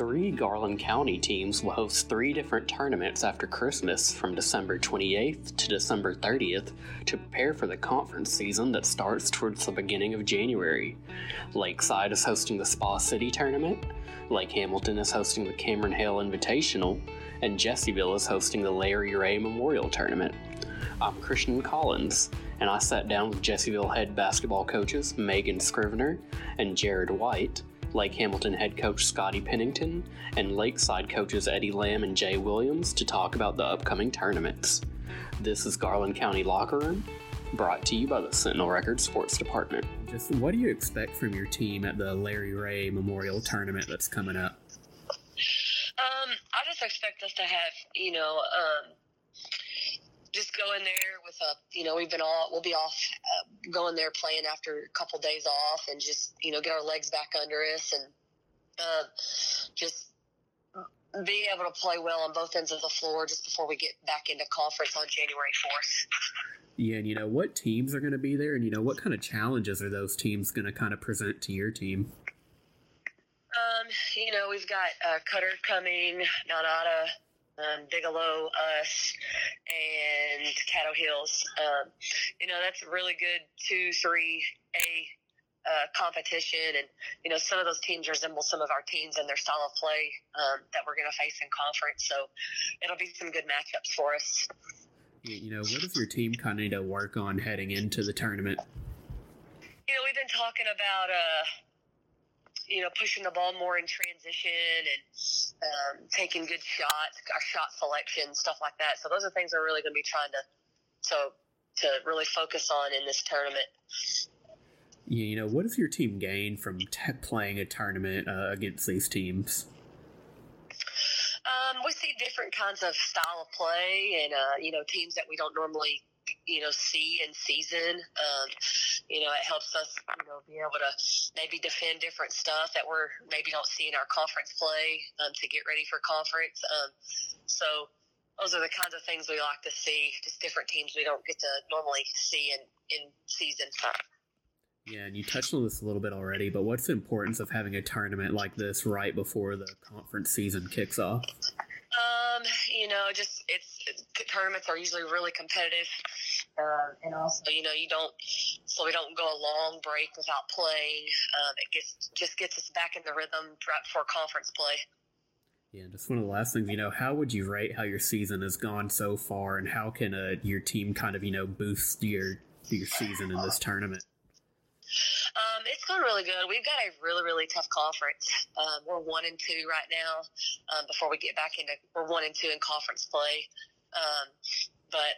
three Garland County teams will host three different tournaments after Christmas from December 28th to December 30th to prepare for the conference season that starts towards the beginning of January. Lakeside is hosting the Spa City tournament, Lake Hamilton is hosting the Cameron Hale Invitational, and Jessieville is hosting the Larry Ray Memorial Tournament. I'm Christian Collins, and I sat down with Jessieville head basketball coaches Megan Scrivener and Jared White, Lake Hamilton head coach Scotty Pennington, and Lakeside coaches Eddie Lamb and Jay Williams to talk about the upcoming tournaments. This is Garland County Locker Room, brought to you by the Sentinel Records Sports Department. Justin, what do you expect from your team at the Larry Ray Memorial Tournament that's coming up? Um, I just expect us to have, you know, um, just go in there with a, you know, we've been all, we'll be off, uh, going there playing after a couple days off and just, you know, get our legs back under us and uh, just being able to play well on both ends of the floor just before we get back into conference on January 4th. Yeah, and you know, what teams are going to be there and, you know, what kind of challenges are those teams going to kind of present to your team? Um, you know, we've got uh, Cutter coming, Nanada, um, Bigelow, us, and Caddo Hills. Um, you know, that's a really good two, three A uh, competition, and you know, some of those teams resemble some of our teams and their style of play um, that we're going to face in conference. So it'll be some good matchups for us. You know, what does your team kind of need to work on heading into the tournament? You know, we've been talking about. Uh, you know, pushing the ball more in transition and um, taking good shots, our shot selection, stuff like that. So those are things we're really going to be trying to to to really focus on in this tournament. Yeah, you know, what does your team gain from t- playing a tournament uh, against these teams? Um, we see different kinds of style of play, and uh, you know, teams that we don't normally you know see in season. Um, you know, it helps us you know be able to maybe defend different stuff that we're maybe don't see in our conference play um, to get ready for conference. Um, so those are the kinds of things we like to see. Just different teams we don't get to normally see in in season. Yeah, and you touched on this a little bit already, but what's the importance of having a tournament like this right before the conference season kicks off? Um, you know, just it's, it's tournaments are usually really competitive, uh, and also you know you don't so we don't go a long break without playing. Um, it gets just gets us back in the rhythm right before conference play. Yeah, just one of the last things, you know, how would you rate how your season has gone so far, and how can uh, your team kind of, you know, boost your your season in this tournament? Um, it's going really good. We've got a really, really tough conference. Um, we're one and two right now. Um, before we get back into, we're one and two in conference play. Um, but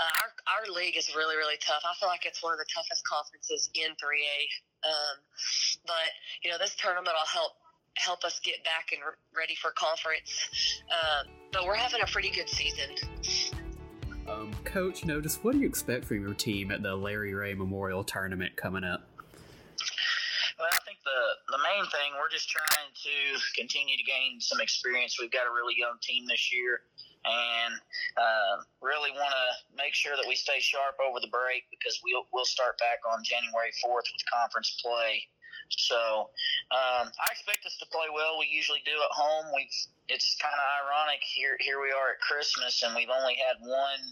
uh, our our league is really, really tough. I feel like it's one of the toughest conferences in 3A. Um, but you know, this tournament will help help us get back and re- ready for conference. Um, but we're having a pretty good season. Coach, notice what do you expect from your team at the Larry Ray Memorial Tournament coming up? Well, I think the the main thing we're just trying to continue to gain some experience. We've got a really young team this year, and uh, really want to make sure that we stay sharp over the break because we'll we'll start back on January fourth with conference play. So um, I expect us to play well. We usually do at home. We've it's kind of ironic here. Here we are at Christmas, and we've only had one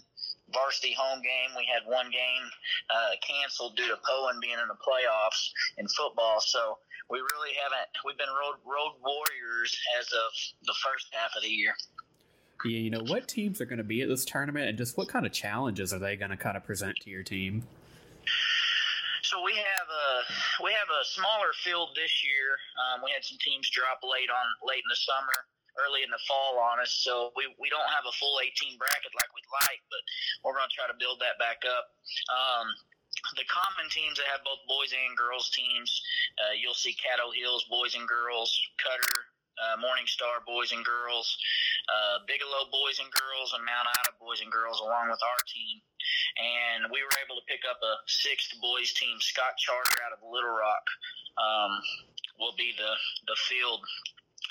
varsity home game. We had one game uh, canceled due to Poyen being in the playoffs in football. So we really haven't. We've been road road warriors as of the first half of the year. Yeah, you know what teams are going to be at this tournament, and just what kind of challenges are they going to kind of present to your team? So we have a we have a smaller field this year. Um, we had some teams drop late on late in the summer early in the fall on us. So we, we don't have a full 18 bracket like we'd like, but we're going to try to build that back up. Um, the common teams that have both boys and girls teams, uh, you'll see Caddo Hills boys and girls, Cutter, uh, Morning Star boys and girls, uh, Bigelow boys and girls, and Mount Ida boys and girls, along with our team. And we were able to pick up a sixth boys team. Scott Charter out of Little Rock um, will be the the field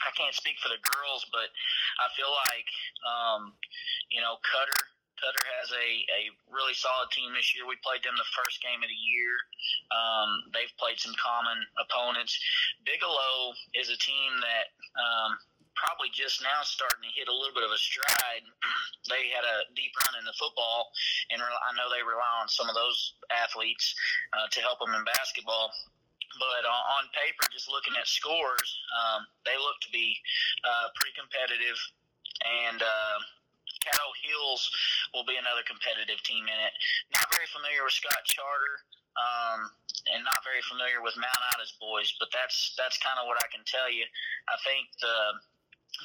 I can't speak for the girls, but I feel like um, you know Cutter Cutter has a, a really solid team this year. We played them the first game of the year. Um, they've played some common opponents. Bigelow is a team that um, probably just now starting to hit a little bit of a stride. they had a deep run in the football, and I know they rely on some of those athletes uh, to help them in basketball. But on paper, just looking at scores, um, they look to be uh, pretty competitive. And uh, Caddo Hills will be another competitive team in it. Not very familiar with Scott Charter, um, and not very familiar with Mount Ida's boys, but that's that's kind of what I can tell you. I think the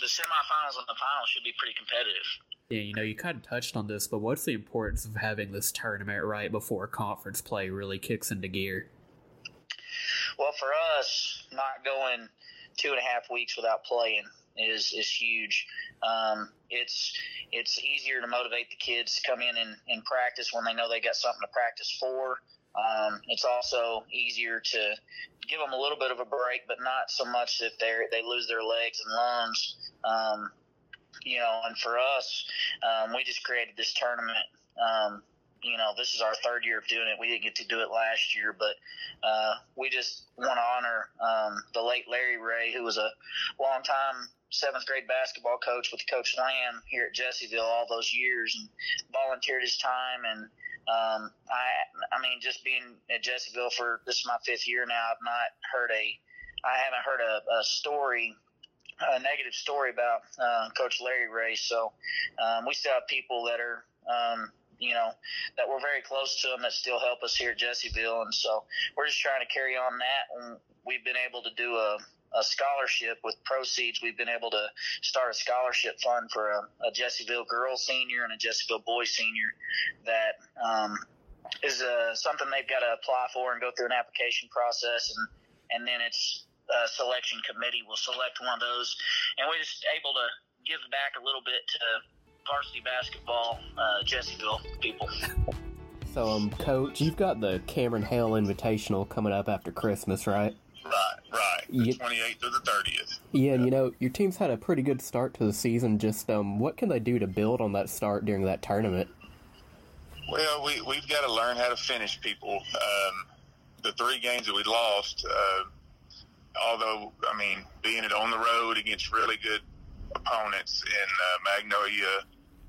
the semifinals and the finals should be pretty competitive. Yeah, you know, you kind of touched on this, but what's the importance of having this tournament right before conference play really kicks into gear? Well, for us, not going two and a half weeks without playing is is huge. Um, it's it's easier to motivate the kids to come in and, and practice when they know they got something to practice for. Um, it's also easier to give them a little bit of a break, but not so much that they they lose their legs and lungs. Um, you know, and for us, um, we just created this tournament. You know, this is our third year of doing it. We didn't get to do it last year, but uh, we just want to honor um, the late Larry Ray, who was a long time seventh grade basketball coach with Coach Lamb here at Jessieville all those years and volunteered his time. And um, I, I mean, just being at Jessieville for this is my fifth year now, I've not heard a, I haven't heard a, a story a negative story about uh, Coach Larry Ray. So um, we still have people that are um, you know, that we're very close to them that still help us here at Jessieville. And so we're just trying to carry on that. And we've been able to do a, a scholarship with proceeds. We've been able to start a scholarship fund for a, a Jessieville girl senior and a Jessieville boy senior that um, is uh, something they've got to apply for and go through an application process. And, and then it's a selection committee will select one of those. And we're just able to give back a little bit to varsity basketball, uh, Jessieville people. So, um, Coach, you've got the Cameron Hale Invitational coming up after Christmas, right? Right, right. The twenty eighth to the thirtieth. Yeah, and you know your team's had a pretty good start to the season. Just um, what can they do to build on that start during that tournament? Well, we we've got to learn how to finish people. Um, the three games that we lost, uh, although I mean, being it on the road against really good opponents in uh, Magnolia,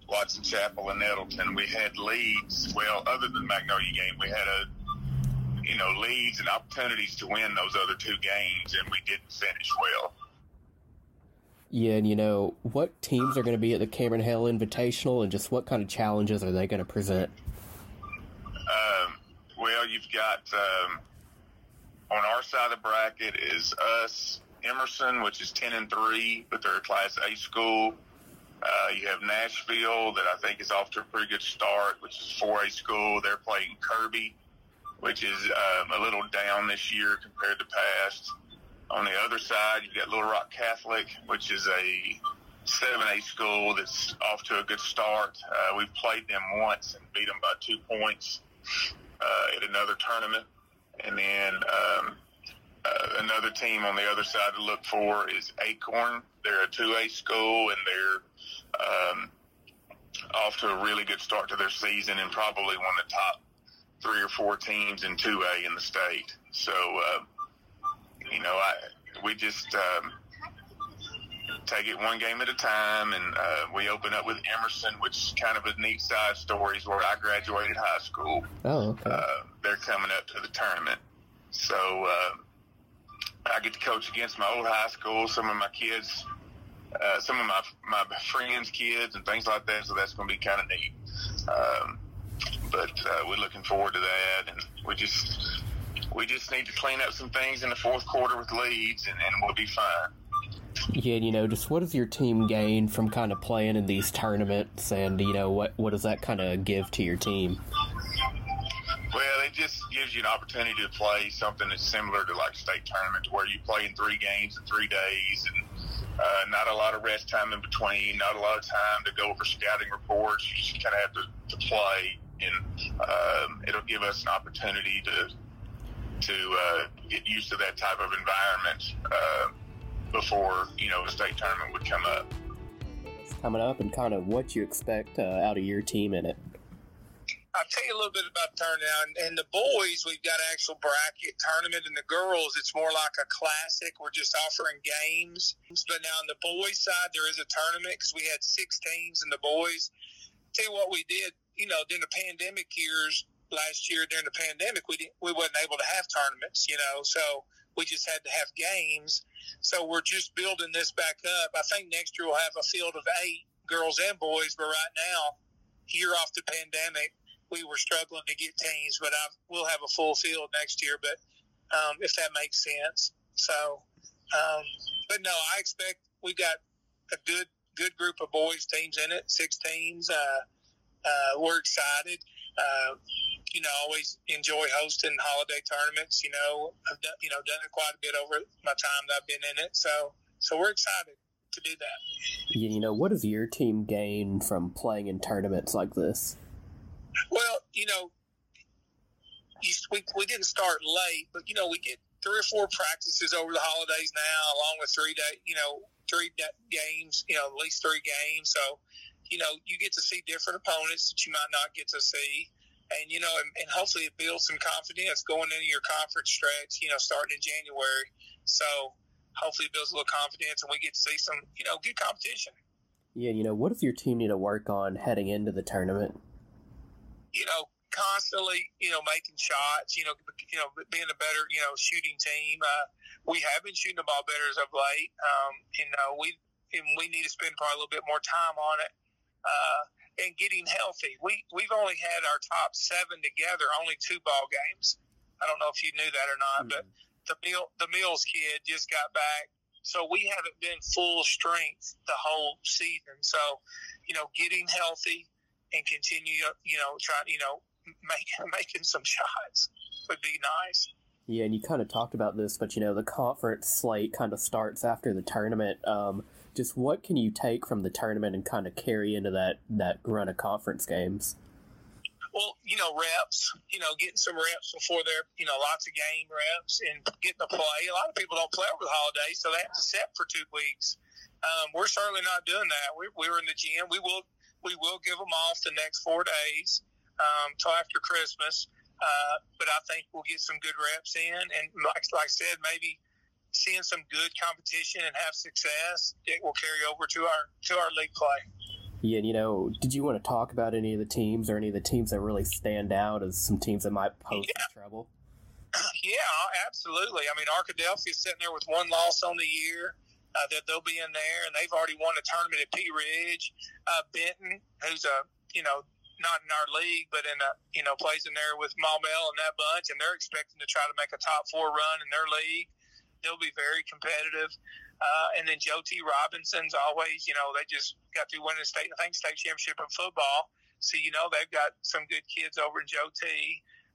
Watson Chapel, and Nettleton. We had leads. Well, other than the Magnolia game, we had a you know leads and opportunities to win those other two games, and we didn't finish well. Yeah, and you know what teams are going to be at the Cameron Hale Invitational, and just what kind of challenges are they going to present? Um, well, you've got um, on our side of the bracket is us, Emerson, which is ten and three, but they're a Class A school. Uh, you have Nashville that I think is off to a pretty good start, which is 4A school. They're playing Kirby, which is um, a little down this year compared to past. On the other side, you've got Little Rock Catholic, which is a 7A school that's off to a good start. Uh, we've played them once and beat them by two points uh, at another tournament. And then um, uh, another team on the other side to look for is Acorn. They're a 2A school and they're um, off to a really good start to their season and probably one of the top three or four teams in 2A in the state. So, uh, you know, I we just um, take it one game at a time, and uh, we open up with Emerson, which is kind of a neat side story. Is where I graduated high school. Oh, okay. Uh, they're coming up to the tournament, so uh, I get to coach against my old high school, some of my kids, uh, some of my my friends' kids, and things like that. So that's going to be kind of neat. Um, but uh, we're looking forward to that, and we just we just need to clean up some things in the fourth quarter with leads, and, and we'll be fine. Yeah, you know, just what does your team gain from kind of playing in these tournaments, and you know, what what does that kind of give to your team? Well, it just gives you an opportunity to play something that's similar to like state tournament, where you play in three games in three days, and uh, not a lot of rest time in between, not a lot of time to go over scouting reports. You just kind of have to, to play, and um, it'll give us an opportunity to to uh, get used to that type of environment uh, before you know a state tournament would come up. coming up and kind of what you expect uh, out of your team in it. I'll tell you a little bit about the tournament. And the boys, we've got actual bracket tournament, and the girls, it's more like a classic. We're just offering games. But now on the boys' side, there is a tournament because we had six teams in the boys. Tell you what we did, you know, during the pandemic years, last year during the pandemic, we didn't, we wasn't able to have tournaments, you know, so we just had to have games. So we're just building this back up. I think next year we'll have a field of eight girls and boys, but right now, year off the pandemic, we were struggling to get teams, but I will have a full field next year. But um, if that makes sense, so um, but no, I expect we got a good good group of boys teams in it, six teams. Uh, uh, we're excited. Uh, you know, always enjoy hosting holiday tournaments. You know, I've done, you know done it quite a bit over my time that I've been in it. So so we're excited to do that. You know, what does your team gain from playing in tournaments like this? Well, you know, you, we, we didn't start late, but, you know, we get three or four practices over the holidays now, along with three day, you know, three games, you know, at least three games. So, you know, you get to see different opponents that you might not get to see. And, you know, and, and hopefully it builds some confidence going into your conference stretch, you know, starting in January. So hopefully it builds a little confidence and we get to see some, you know, good competition. Yeah, you know, what does your team need to work on heading into the tournament? You know, constantly, you know, making shots, you know, you know, being a better, you know, shooting team. Uh, we have been shooting the ball better as of late. Um, you know, we and we need to spend probably a little bit more time on it. Uh, and getting healthy. We we've only had our top seven together, only two ball games. I don't know if you knew that or not, mm-hmm. but the Mill, the Mills kid just got back, so we haven't been full strength the whole season. So, you know, getting healthy, and continue, you know, trying, you know, make, making some shots would be nice. Yeah, and you kind of talked about this, but you know, the conference slate kind of starts after the tournament. Um, just what can you take from the tournament and kind of carry into that that run of conference games? Well, you know, reps. You know, getting some reps before they're, you know, lots of game reps and getting to play. A lot of people don't play over the holidays, so they have to set for two weeks. Um, we're certainly not doing that. We, we were in the gym. We will we will give them off the next four days um, till after Christmas. Uh, but I think we'll get some good reps in, and like, like I said, maybe seeing some good competition and have success, it will carry over to our to our league play. Yeah, and you know, did you want to talk about any of the teams or any of the teams that really stand out as some teams that might pose yeah. trouble? Yeah, absolutely. I mean, Arkadelphia is sitting there with one loss on the year uh, that they'll be in there, and they've already won a tournament at Pea Ridge. Uh, Benton, who's a you know not in our league, but in a you know plays in there with Maumelle and that bunch, and they're expecting to try to make a top four run in their league. They'll be very competitive. Uh, and then Joe T. Robinson's always, you know, they just got to win the state, I think, state championship in football. So, you know, they've got some good kids over in Joe T.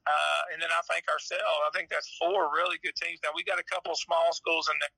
Uh, and then I think ourselves, I think that's four really good teams. Now, we got a couple of small schools in there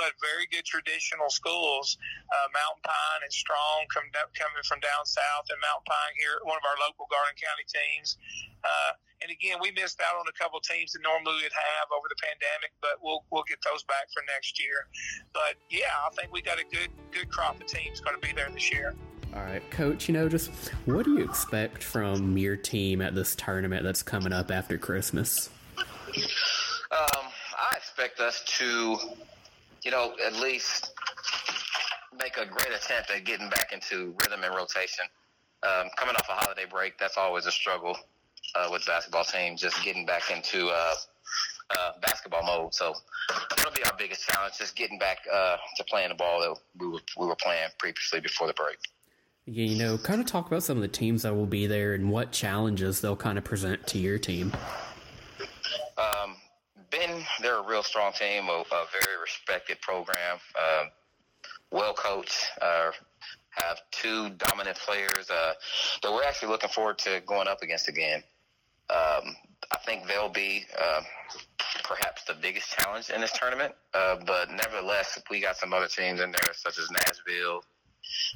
but very good traditional schools. Uh, Mountain Pine and Strong come, coming from down south, and Mountain Pine here, one of our local Garland County teams. Uh, and again, we missed out on a couple teams that normally we'd have over the pandemic, but we'll we'll get those back for next year. But yeah, I think we got a good good crop of teams going to be there this year. All right, coach, you know, just what do you expect from your team at this tournament that's coming up after Christmas? Um, I expect us to you know, at least make a great attempt at getting back into rhythm and rotation. Um, coming off a holiday break, that's always a struggle uh, with basketball teams, just getting back into uh, uh, basketball mode. So that'll be our biggest challenge, just getting back uh, to playing the ball that we were, we were playing previously before the break. Yeah, you know, kind of talk about some of the teams that will be there and what challenges they'll kind of present to your team. Been they're a real strong team, a, a very respected program, uh, well coached. Uh, have two dominant players uh, that we're actually looking forward to going up against again. Um, I think they'll be uh, perhaps the biggest challenge in this tournament, uh, but nevertheless, we got some other teams in there, such as Nashville,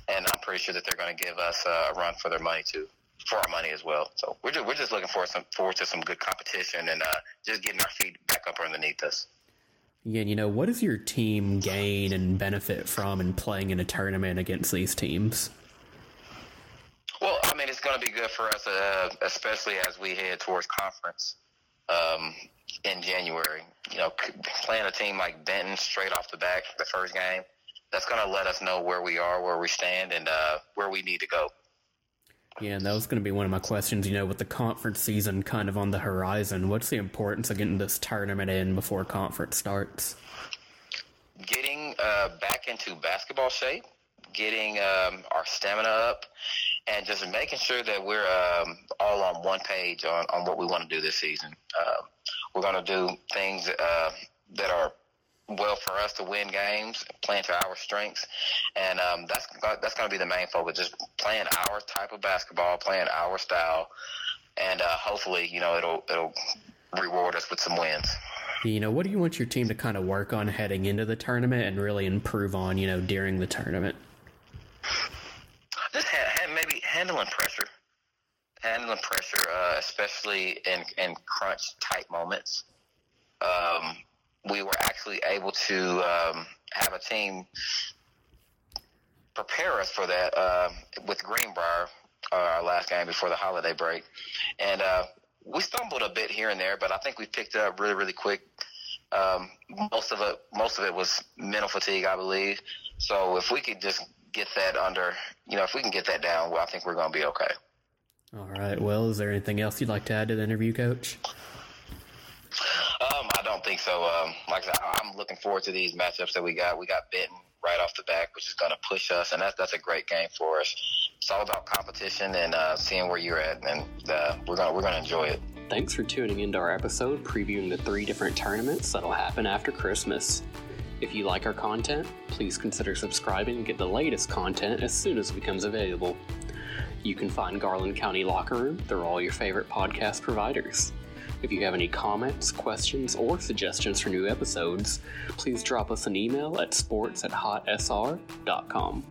and I'm pretty sure that they're going to give us uh, a run for their money too for our money as well. So we're just, we're just looking for some forward to some good competition and uh, just getting our feet back up underneath us. Yeah, and you know, what does your team gain and benefit from in playing in a tournament against these teams? Well, I mean, it's going to be good for us, uh, especially as we head towards conference um, in January. You know, playing a team like Benton straight off the back, the first game, that's going to let us know where we are, where we stand, and uh, where we need to go. Yeah, and that was going to be one of my questions. You know, with the conference season kind of on the horizon, what's the importance of getting this tournament in before conference starts? Getting uh, back into basketball shape, getting um, our stamina up, and just making sure that we're um, all on one page on, on what we want to do this season. Uh, we're going to do things uh, that are well for us to win games, playing to our strengths, and um, that's that's going to be the main focus. Just playing our type of basketball, playing our style, and uh, hopefully, you know, it'll it'll reward us with some wins. You know, what do you want your team to kind of work on heading into the tournament and really improve on, you know, during the tournament? Just ha- ha- maybe handling pressure, handling pressure, uh, especially in in crunch tight moments. Um, we were actually able to um, have a team prepare us for that uh, with Greenbrier, uh, our last game before the holiday break, and uh, we stumbled a bit here and there, but I think we picked up really, really quick. Um, most of it, most of it was mental fatigue, I believe. So if we could just get that under, you know, if we can get that down, well, I think we're going to be okay. All right. Well, is there anything else you'd like to add to the interview, Coach? Think so. Um, like I said, I'm looking forward to these matchups that we got. We got Benton right off the back, which is going to push us, and that's that's a great game for us. It's all about competition and uh, seeing where you're at, and uh, we're gonna we're gonna enjoy it. Thanks for tuning into our episode previewing the three different tournaments that'll happen after Christmas. If you like our content, please consider subscribing and get the latest content as soon as it becomes available. You can find Garland County Locker Room through all your favorite podcast providers. If you have any comments, questions, or suggestions for new episodes, please drop us an email at sports at hotsr.com.